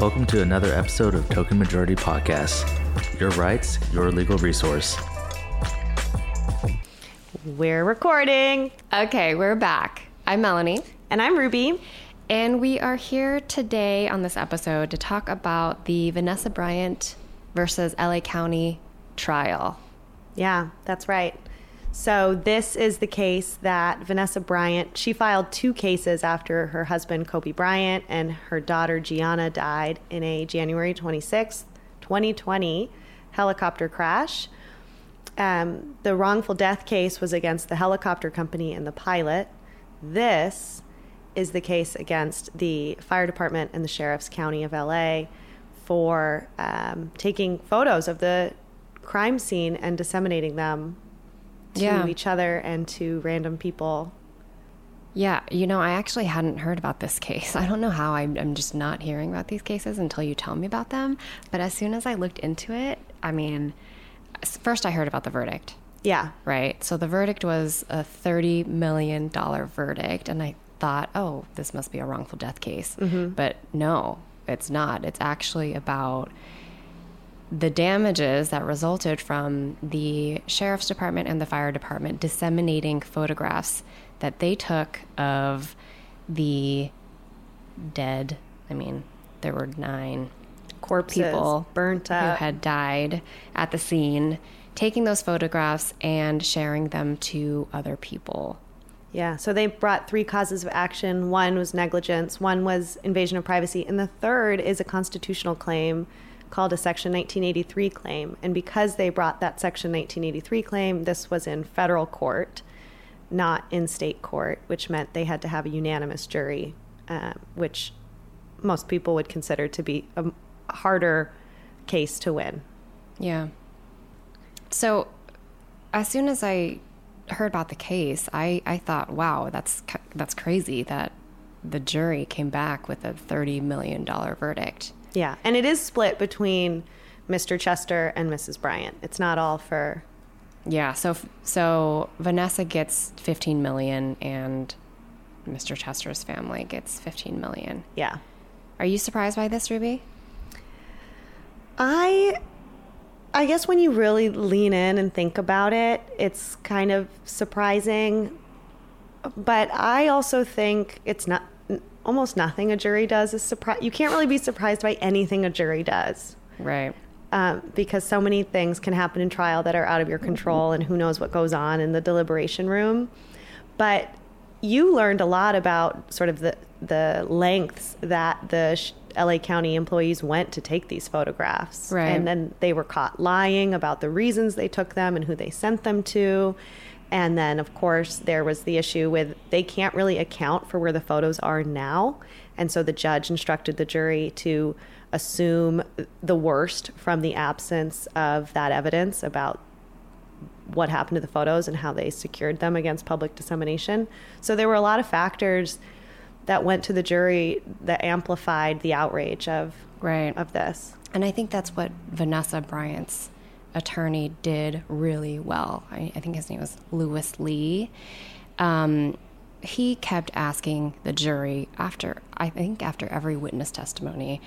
Welcome to another episode of Token Majority Podcast. Your rights, your legal resource. We're recording. Okay, we're back. I'm Melanie. And I'm Ruby. And we are here today on this episode to talk about the Vanessa Bryant versus LA County trial. Yeah, that's right. So this is the case that Vanessa Bryant, she filed two cases after her husband Kobe Bryant and her daughter Gianna died in a January 26th, 2020 helicopter crash. Um, the wrongful death case was against the helicopter company and the pilot. This is the case against the fire department and the sheriff's county of LA for um, taking photos of the crime scene and disseminating them to Yeah. each other and to random people. Yeah, you know, I actually hadn't heard about this case. I don't know how I'm, I'm just not hearing about these cases until you tell me about them. But as soon as I looked into it, I mean, first I heard about the verdict, Yeah. right? So the verdict was a $30 million verdict. And I thought, oh, this must be a wrongful death case. Mm-hmm. But no, it's not. It's actually about the damages that resulted from the sheriff's department and the fire department disseminating photographs that they took of the dead. I mean, there were nine Corpses people burnt who had died at the scene, taking those photographs and sharing them to other people. Yeah, so they brought three causes of action. One was negligence, one was invasion of privacy, and the third is a constitutional claim called a Section 1983 claim. And because they brought that Section 1983 claim, this was in federal court, not in state court, which meant they had to have a unanimous jury, uh, which most people would consider to be a harder case to win. Yeah. So, as soon as I heard about the case, I, I thought, wow, that's that's crazy that the jury came back with a thirty million dollar verdict. Yeah, and it is split between Mr. Chester and Mrs. Bryant. It's not all for Yeah. So so Vanessa gets fifteen million, and Mr. Chester's family gets fifteen million. yeah. Are you surprised by this, Ruby? I I guess when you really lean in and think about it, it's kind of surprising. But I also think it's not almost nothing a jury does is surprise. You can't really be surprised by anything a jury does. Right. Um, because so many things can happen in trial that are out of your control, and who knows what goes on in the deliberation room. But you learned a lot about sort of the the lengths that the LA County employees went to take these photographs, Right. And then they were caught lying about the reasons they took them and who they sent them to. And then, of course, there was the issue with they can't really account for where the photos are now. And so the judge instructed the jury to assume the worst from the absence of that evidence about what happened to the photos and how they secured them against public dissemination. So there were a lot of factors that went to the jury that amplified the outrage of Right. of this. And I think that's what Vanessa Bryant's attorney did really well. I, I think his name was Luis Li. Um, he kept asking the jury after, I think, after every witness testimony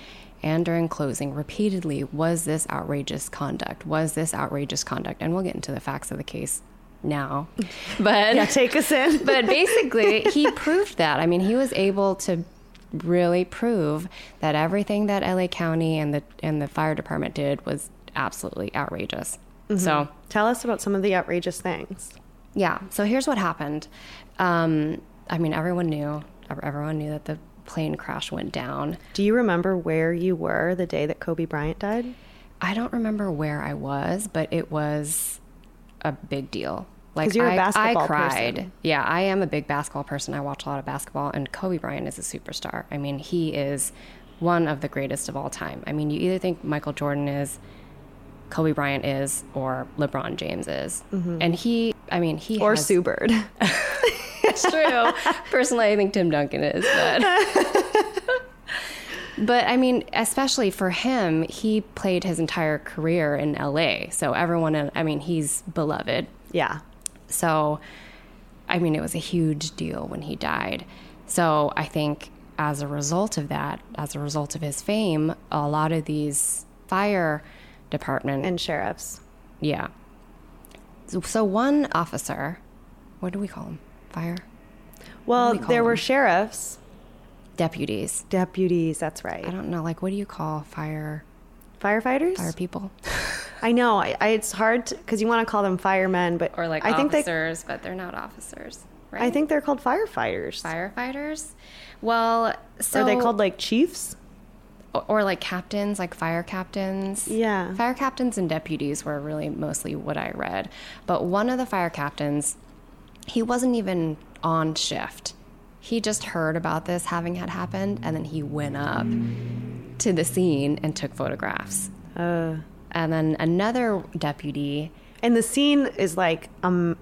and during closing, repeatedly, was this outrageous conduct? Was this outrageous conduct? And we'll get into the facts of the case now. But Yeah, take us in. but basically, he proved that. I mean, he was able to really prove that everything that LA County and the and the fire department did was absolutely outrageous. So, Tell us about some of the outrageous things. yeah. So here's what happened. Um, I mean, everyone knew. Everyone knew that the plane crash went down. Do you remember where you were the day that Kobe Bryant died? I don't remember where I was, but it was a big deal. Like you're a I, basketball I cried. person. Yeah, I am a big basketball person. I watch a lot of basketball, and Kobe Bryant is a superstar. I mean, he is one of the greatest of all time. I mean, you either think Michael Jordan is, Kobe Bryant is, or LeBron James is, mm-hmm. and he. I mean, he Or has, Sue Bird? it's true. Personally, I think Tim Duncan is, but. But I mean, especially for him, he played his entire career in LA. So everyone, I mean, he's beloved. yeah. So, I mean, it was a huge deal when he died. So I think as a result of that, as a result of his fame, a lot of these fire department And sheriffs. yeah. So, one officer, what do we call him? Fire Well, we there were sheriffs, deputies. deputies. That's right. I don't know. Like, what do you call fire Firefighters. fire people? I know. I, I, it's hard because you want to call them firemen, but Or like I think they. officers, but they're not officers, right? I think they're called firefighters. firefighters. Well, so Are they called like chiefs? Or, like captains, like fire captains. Yeah. Fire captains and deputies were really mostly what I read. But one of the fire captains, he wasn't even on shift. He just heard about this having had happened and then he went up to the scene and took photographs. Uh, And then another deputy, and the scene is like a m- m-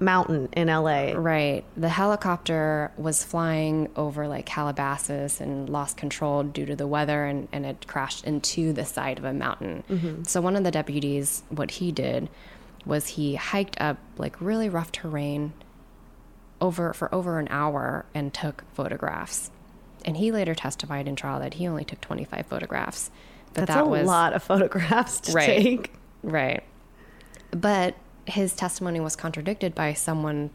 mountain in LA. right, the helicopter was flying over like Calabasas and lost control due to the weather and, and it crashed into the side of a mountain. Mm-hmm. So one of the deputies, what he did was he hiked up like really rough terrain over for over an hour and took photographs. And he later testified in trial that he only took 25 photographs. But That's that was a lot of photographs to Right. take. Right. But his testimony was contradicted by someone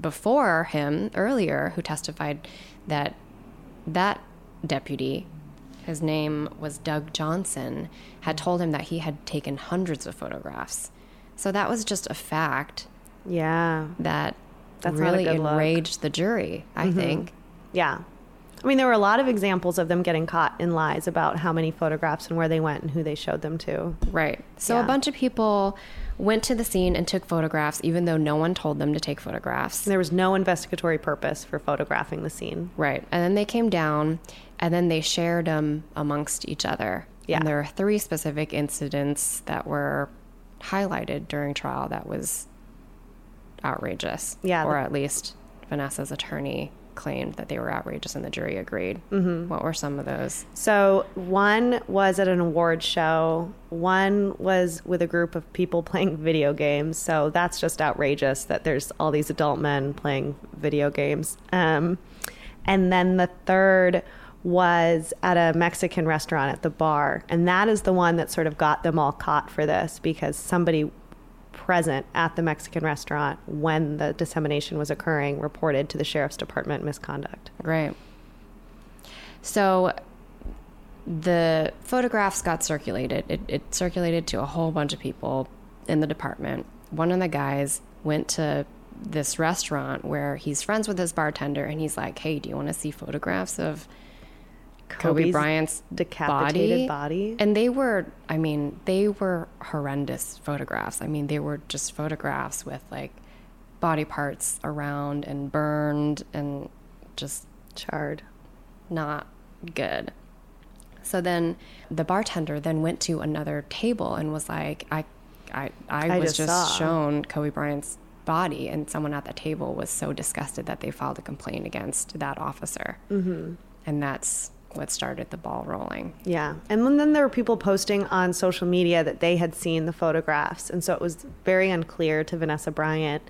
before him earlier who testified that that deputy, his name was Doug Johnson, had told him that he had taken hundreds of photographs. So that was just a fact Yeah. that That's really good look. enraged the jury, I mm-hmm. think. Yeah. I mean, there were a lot of examples of them getting caught in lies about how many photographs and where they went and who they showed them to. Right. So Yeah. a bunch of people went to the scene and took photographs, even though no one told them to take photographs. There was no investigatory purpose for photographing the scene. Right. And then they came down and then they shared them amongst each other. Yeah. And there are three specific incidents that were highlighted during trial that was outrageous. Yeah, Or at least Vanessa's attorney claimed that they were outrageous and the jury agreed. Mm-hmm. What were some of those? So one was at an award show. One was with a group of people playing video games. So that's just outrageous that there's all these adult men playing video games. Um, and then the third was at a Mexican restaurant at the bar. And that is the one that sort of got them all caught for this because somebody present at the Mexican restaurant when the dissemination was occurring reported to the sheriff's department misconduct. Right. So the photographs got circulated. It, it circulated to a whole bunch of people in the department. One of the guys went to this restaurant where he's friends with his bartender and he's like, Hey, do you want to see photographs of Kobe Kobe's Bryant's decapitated body. And they were, I mean, they were horrendous photographs. I mean, they were just photographs with like body parts around and burned and just Charred. not good. So then the bartender then went to another table and was like, I, I, I, I was just just, shown Kobe Bryant's body, and someone at the table was so disgusted that they filed a complaint against that officer, mm-hmm. and that's what started the ball rolling. Yeah. And then- there were people posting on social media that they had seen the photographs. And so it was very unclear to Vanessa Bryant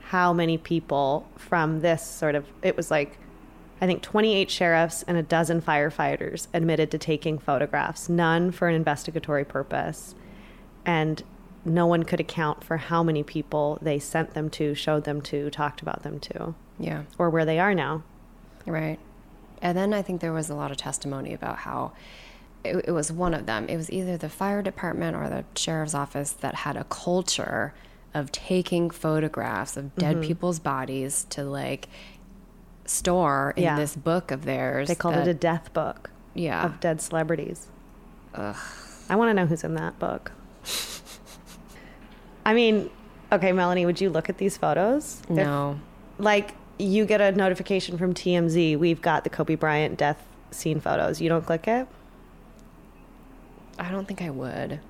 how many people from this sort of, it was like, I think 28 sheriffs and a dozen firefighters admitted to taking photographs, none for an investigatory purpose. And no one could account for how many people they sent them to, showed them to, talked about them to, Yeah. or where they are now. Right. And then I think there was a lot of testimony about how it, it was one of them. It was either the fire department or the sheriff's office that had a culture of taking photographs of dead Mm-hmm. people's bodies to like store in Yeah. this book of theirs. They called that- it a death book. Yeah. of dead celebrities. Ugh. I want to know who's in that book. I mean, okay, Melanie, would you look at these photos? No. like, you get a notification from TMZ, we've got the Kobe Bryant death scene photos. You don't click it? I don't think I would.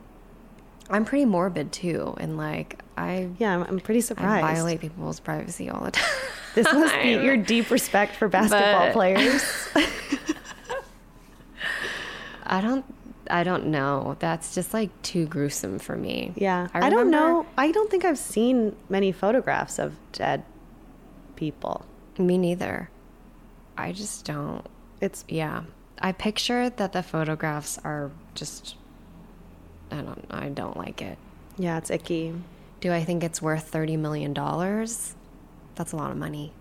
I'm pretty morbid too, and like I, Yeah, I'm, I'm pretty I surprised. violate people's privacy all the time. This must be your deep respect for basketball But- players. I don't. I don't know. That's just like too gruesome for me. Yeah. I, don't know. I don't think I've seen many photographs of dead people. Me neither. I just don't. It's Yeah. I picture that the photographs are just I don't I don't like it. yeah, it's icky. Do I think it's worth 30 million dollars? That's a lot of money.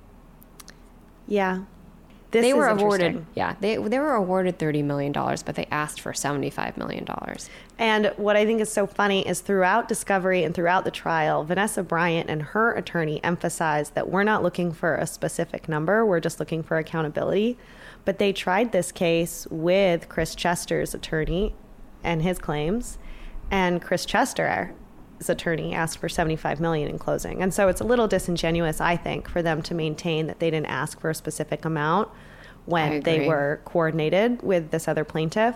Yeah. This they is were awarded yeah, they they were awarded 30 million dollars, but they asked for 75 million dollars. And what I think is so funny is throughout discovery and throughout the trial, Vanessa Bryant and her attorney emphasized that we're not looking for a specific number, we're just looking for accountability. But they tried this case with Chris Chester's attorney and his claims, and Chris Chester's attorney asked for 75 million in closing. And so it's a little disingenuous, I think, for them to maintain that they didn't ask for a specific amount when they were coordinated with this other plaintiff.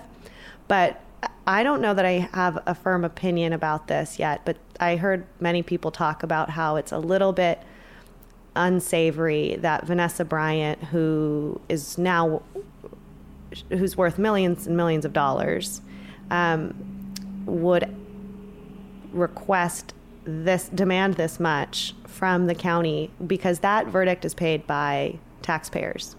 But I don't know that I have a firm opinion about this yet, but I heard many people talk about how it's a little bit unsavory that Vanessa Bryant, who is now who's worth millions and millions of dollars, um, would request this demand this much from the county because that verdict is paid by taxpayers.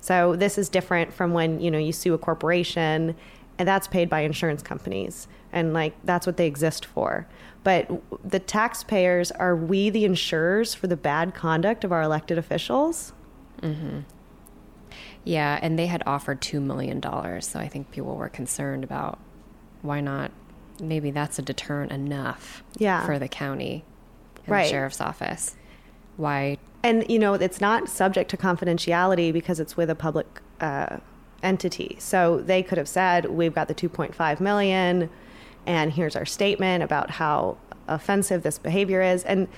So this is different from when, you know, you sue a corporation and that's paid by insurance companies and like that's what they exist for. But the taxpayers are we the insurers for the bad conduct of our elected officials? Mm-hmm. Yeah, and they had offered 2 million dollars, so I think people were concerned about why not maybe that's a deterrent enough Yeah. for the county and Right. the sheriff's office. Why And you know, it's not subject to confidentiality because it's with a public uh, entity. So they could have said, "We've got the 2.5 million, and here's our statement about how offensive this behavior is." And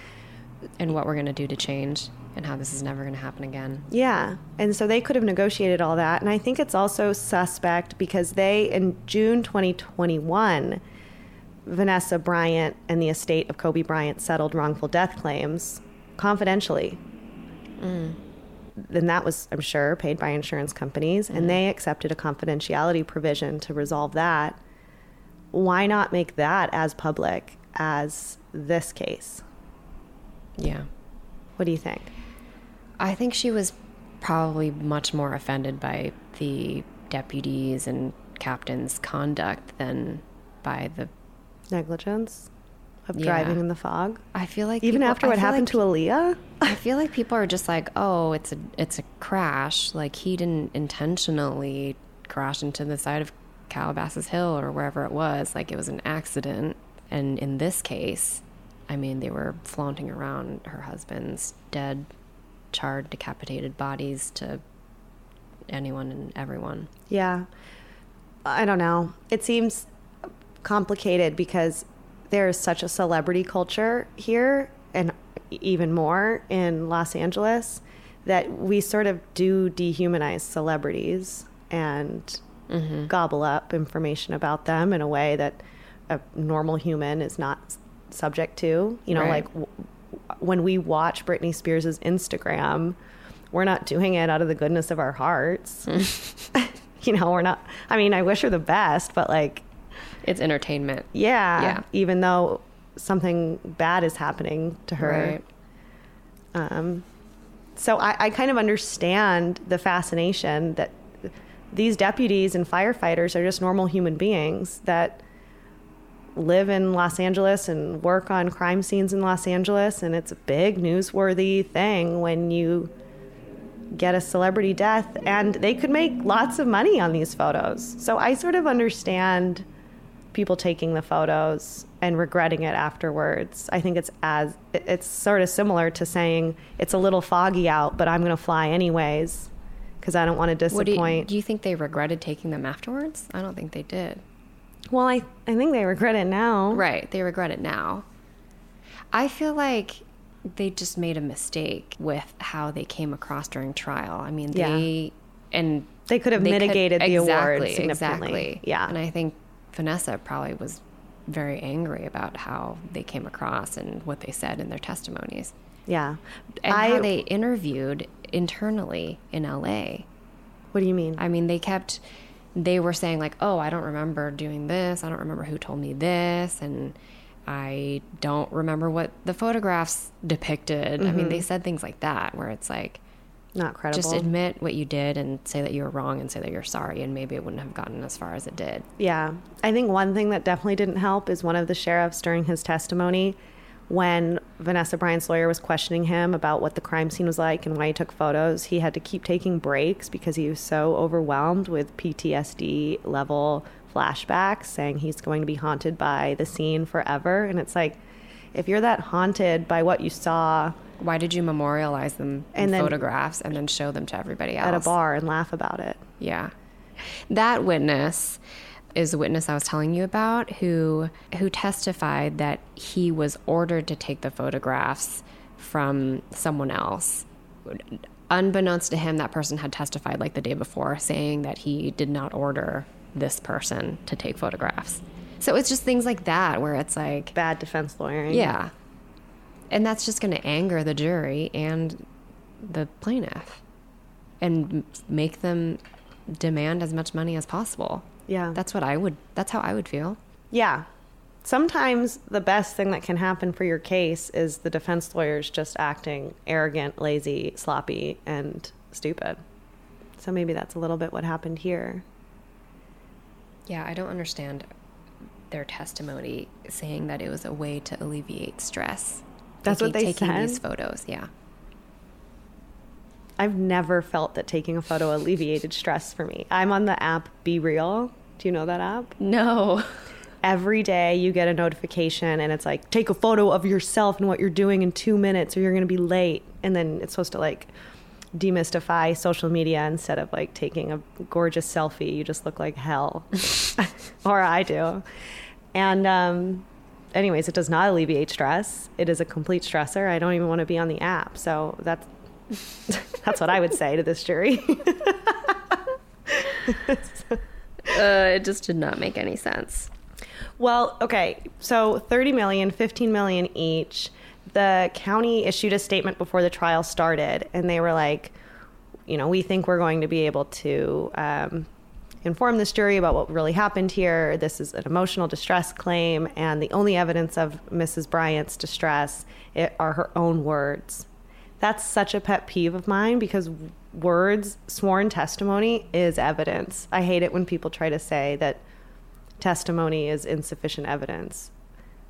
and what we're going to do to change and how this is never going to happen again. yeah, and so they could have negotiated all that. And I think it's also suspect because they, in June 2021, Vanessa Bryant and the estate of Kobe Bryant settled wrongful death claims confidentially. Mm. Then that was, I'm sure, paid by insurance companies, and mm. they accepted a confidentiality provision to resolve that. Why not make that as public as this case? Yeah. What do you think? I think she was probably much more offended by the deputies and captain's conduct than by the Negligence of Yeah. driving in the fog? I feel like Even people- after what happened like to Aaliyah? I feel like people are just like, "Oh, it's a it's a crash. Like he didn't intentionally crash into the side of Calabasas Hill or wherever it was. Like it was an accident." And in this case, I mean, they were flaunting around her husband's dead, charred, decapitated bodies to anyone and everyone. Yeah. I don't know. It seems complicated because there is such a celebrity culture here and even more in Los Angeles that we sort of do dehumanize celebrities and mm-hmm. gobble up information about them in a way that a normal human is not subject to. You know, Right. like w- when we watch Britney Spears' Instagram, we're not doing it out of the goodness of our hearts. Mm. you know, we're not, I mean, I wish her the best, but like, It's entertainment. yeah, Yeah. even though something bad is happening to her. Right. Um, so I, I kind of understand the fascination that these deputies and firefighters are just normal human beings that live in Los Angeles and work on crime scenes in Los Angeles. And it's a big newsworthy thing when you get a celebrity death and they could make lots of money on these photos. So I sort of understand people taking the photos and regretting it afterwards. I think it's as it's sort of similar to saying it's a little foggy out, but I'm going to fly anyways because I don't want to What do you, disappoint. do you think they regretted taking them afterwards? I don't think they did. well, I I think they regret it now. Right. They regret it now. I feel like they just made a mistake with how they came across during trial. I mean, Yeah. they and They could have mitigated the award significantly. Exactly. Yeah. And I think Vanessa probably was very angry about how they came across and what they said in their testimonies. Yeah. And I how they interviewed internally in LA. What do you mean? I mean, they kept, they were saying, like, oh, I don't remember doing this. I don't remember who told me this. And I don't remember what the photographs depicted. I mean, Mm-hmm. they said things like that, where it's like, Not credible. Just admit what you did and say that you were wrong and say that you're sorry, and maybe it wouldn't have gotten as far as it did. Yeah. I think one thing that definitely didn't help is one of the sheriffs during his testimony when Vanessa Bryant's lawyer was questioning him about what the crime scene was like and why he took photos, he had to keep taking breaks because he was so overwhelmed with PTSD level flashbacks, saying he's going to be haunted by the scene forever. And it's like, if you're that haunted by what you saw Why did you memorialize them in And then- photographs and then show them to everybody else? at a bar and laugh about it, Yeah. That witness is the witness I was telling you about who who testified that he was ordered to take the photographs from someone else. Unbeknownst to him, that person had testified like the day before saying that he did not order this person to take photographs. So it's just things like that where it's like bad defense lawyering. yeah. And that's just going to anger the jury and the plaintiff and make them demand as much money as possible. Yeah. That's what I would, that's how I would feel. Yeah. Sometimes the best thing that can happen for your case is the defense lawyers just acting arrogant, lazy, sloppy, and stupid. So maybe that's a little bit what happened here. Yeah, I don't understand their testimony saying that it was a way to alleviate stress. That's what they taking these said? photos. Yeah. I've never felt that taking a photo alleviated stress for me. I'm on the app BeReal. Do you know that app? No. Every day you get a notification and it's like, take a photo of yourself and what you're doing in two minutes or you're going to be late. And then it's supposed to like demystify social media instead of like taking a gorgeous selfie. You just look like hell. or I do. And, um, anyways, it does not alleviate stress. It is a complete stressor. I don't even want to be on the app. So that's, that's what I would say to this jury. Uh, it just did not make any sense. Well, okay. So 30 million, 15 million each. The county issued a statement before the trial started, and they were like, you know, we think we're going to be able to um, inform this jury about what really happened here. This is an emotional distress claim, and the only evidence of Mrs. Bryant's distress i are her own words. That's such a pet peeve of mine because words, sworn testimony is evidence. I hate it when people try to say that testimony is insufficient evidence.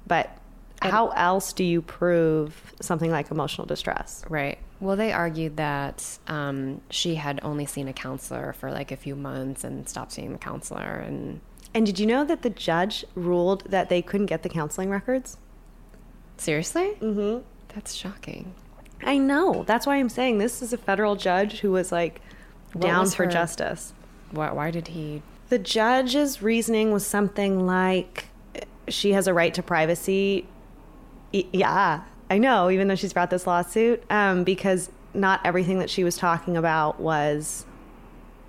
But how else do you prove something like emotional distress? Right. Well, they argued that um, she had only seen a counselor for like a few months and stopped seeing the counselor. And And did you know that the judge ruled that they couldn't get the counseling records? seriously? Mm-hmm. That's shocking. I know. That's why I'm saying this is a federal judge who was like What down was for her- justice. Why, why did he? The judge's reasoning was something like she has a right to privacy. Yeah, I know, even though she's brought this lawsuit, um, because not everything that she was talking about was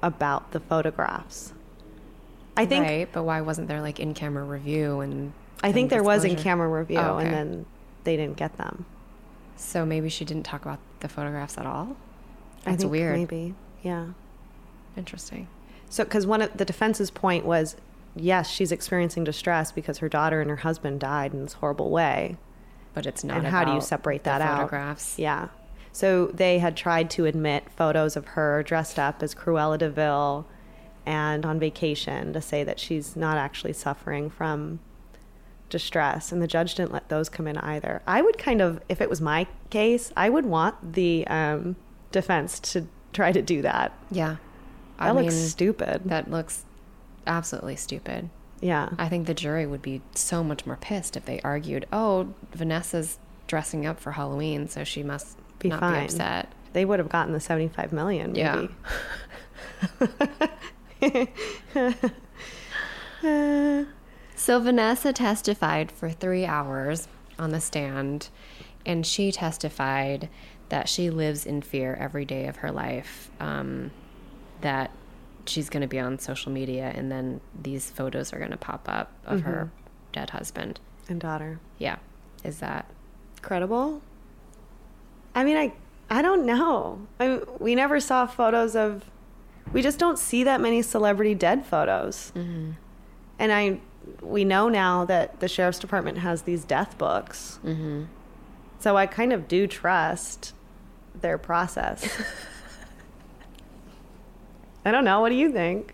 about the photographs. I think right, but why wasn't there like in camera review and? I think there was in camera review, Oh, okay. and then they didn't get them. So maybe she didn't talk about the photographs at all. That's weird. Maybe, yeah. Interesting. So, because one of the defense's point was, yes, she's experiencing distress because her daughter and her husband died in this horrible way. But it's not. and how do you separate that out? Photographs. Yeah. So they had tried to admit photos of her dressed up as Cruella de Vil and on vacation to say that she's not actually suffering from distress, and the judge didn't let those come in either. I would kind of, if it was my case, I would want the um, defense to try to do that. Yeah. That looks stupid. That looks absolutely stupid. Yeah. I think the jury would be so much more pissed if they argued, "Oh, Vanessa's dressing up for Halloween, so she must Be not fine. be upset." they would have gotten the 75 million maybe. Yeah. So Vanessa testified for three hours on the stand, and she testified that she lives in fear every day of her life. Um, that she's going to be on social media, and then these photos are going to pop up of her dead husband. and daughter. Yeah, is that credible? I mean i i don't know. I mean, we never saw photos of we just don't see that many celebrity dead photos. Mm-hmm. and i we know now that the sheriff's department has these death books. Mm-hmm. so i kind of do trust their process I don't know. What do you think?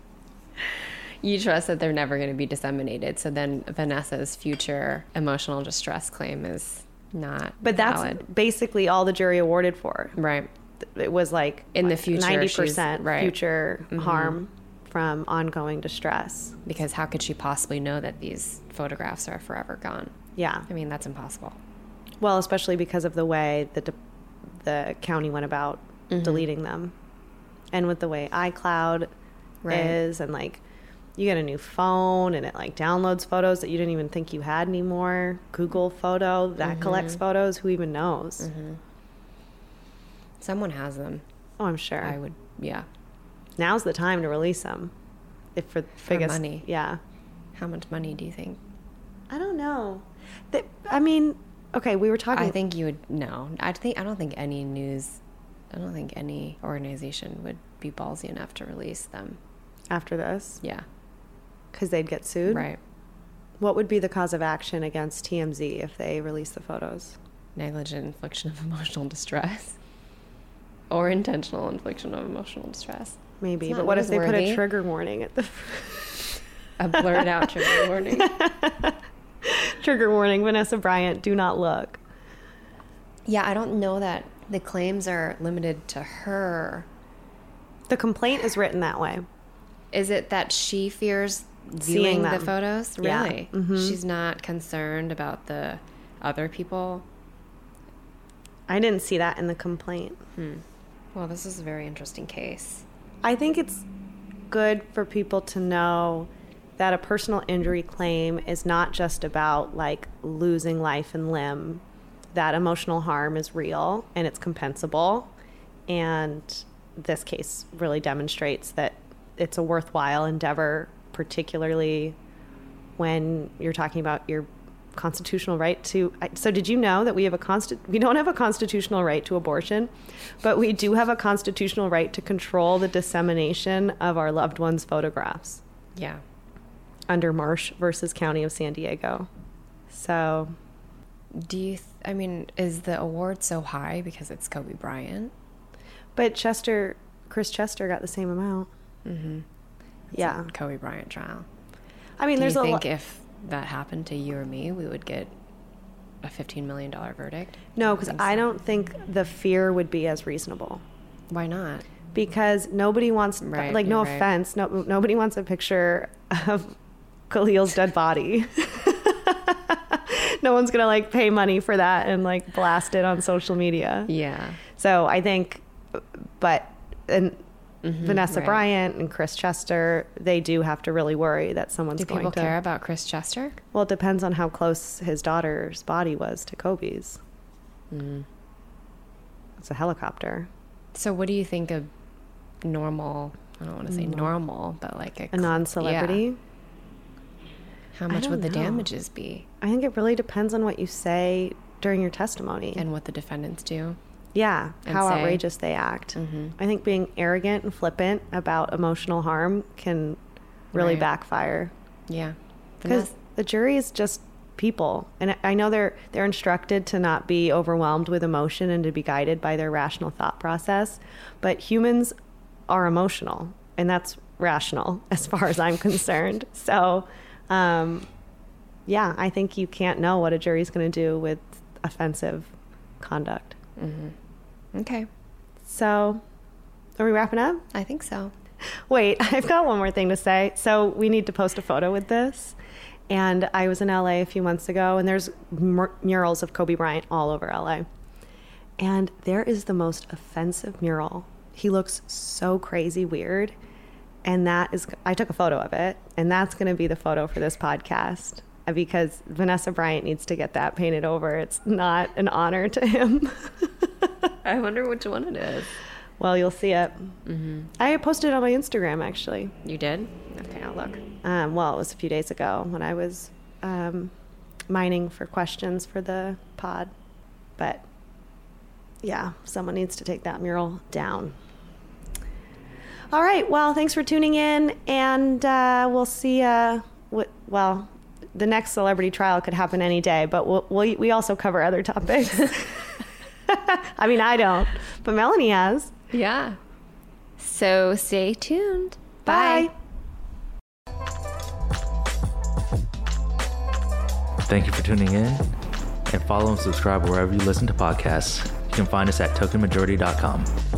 You trust that they're never going to be disseminated. So then Vanessa's future emotional distress claim is not But that's valid. basically all the jury awarded for. right. It was like In the future, ninety percent right. future harm from ongoing distress. Because how could she possibly know that these photographs are forever gone? Yeah. I mean, that's impossible. Well, especially because of the way the de- the county went about Mm-hmm. deleting them, and with the way iCloud Right. is, and like you get a new phone and it like downloads photos that you didn't even think you had anymore. Google Photo that Mm-hmm. collects photos. Who even knows? Someone has them. Oh, I'm sure. I would, yeah. Now's the time to release them. If for, For biggest, money. yeah. How much money do you think? I don't know. That I mean, okay, we were talking. I think you would no. I think I don't think any news. I don't think any organization would be ballsy enough to release them. after this Yeah. because they'd get sued. Right. What would be the cause of action against TMZ if they release the photos? Negligent infliction of emotional distress. Or intentional infliction of emotional distress. Maybe, but what if they put a trigger warning at the A blurred out trigger warning. trigger warning? Vanessa Bryant, do not look. Yeah, I don't know that the claims are limited to her. The complaint is written that way. Is it that she fears Seeing viewing the photos? Yeah. Really? Mhm. She's not concerned about the other people? I didn't see that in the complaint. Well, this is a very interesting case. I think it's good for people to know that a personal injury claim is not just about like losing life and limb. That emotional harm is real and it's compensable. And this case really demonstrates that it's a worthwhile endeavor, particularly when you're talking about your constitutional right to so did you know that we have a consti- we don't have a constitutional right to abortion but we do have a constitutional right to control the dissemination of our loved ones photographs Yeah. under Marsh versus County of San Diego so Do you, th- I mean, is the award so high because it's Kobe Bryant? but Chester Chris Chester got the same amount Mm-hmm. yeah Kobe Bryant trial. I mean Do there's you a think lot if that happened to you or me, we would get a $15 million verdict? no because I don't think the fear would be as reasonable Why not? because nobody wants Right, like no right. offense no nobody wants a picture of Khalil's dead body no one's gonna like pay money for that and like blast it on social media Yeah. so i think but and vanessa Mm-hmm, right. bryant and chris chester they do have to really worry that someone's Do going people to care about Chris Chester? well it depends on how close his daughter's body was to kobe's Mm-hmm. it's a helicopter So, what do you think of normal? I don't want to say normal, but like a, a non-celebrity yeah. How much would the know. damages be, I think it really depends on what you say during your testimony. and what the defendants do? yeah, how say. outrageous they act. Mhm. I think being arrogant and flippant about emotional harm can really Right. backfire Yeah, because the jury is just people, and I know they're they're instructed to not be overwhelmed with emotion and to be guided by their rational thought process. But humans are emotional, and that's rational as far as I'm concerned. So. Um, yeah, I think you can't know what a jury's going to do with offensive conduct. Mm-hmm. okay, So, are we wrapping up? I think so. Wait, I've got one more thing to say. So, we need to post a photo with this. And I was in LA a few months ago, and there's mur- murals of Kobe Bryant all over LA. And there is the most offensive mural. He looks so crazy weird. And that is, I took a photo of it, and that's going to be the photo for this podcast because Vanessa Bryant needs to get that painted over. It's not an honor to him. I wonder which one it is. well, you'll see it. I posted it on my Instagram actually. You did? Okay, I'll look. Um, well, it was a few days ago when I was um, mining for questions for the pod. But yeah, someone needs to take that mural down. All right. Well, thanks for tuning in, and uh, we'll see. Uh, what, well, the next celebrity trial could happen any day, but we'll, we we also cover other topics. I mean, I don't, but Melanie has. Yeah. So stay tuned. Bye. Bye. Thank you for tuning in and follow and subscribe wherever you listen to podcasts. You can find us at tokenmajority.com.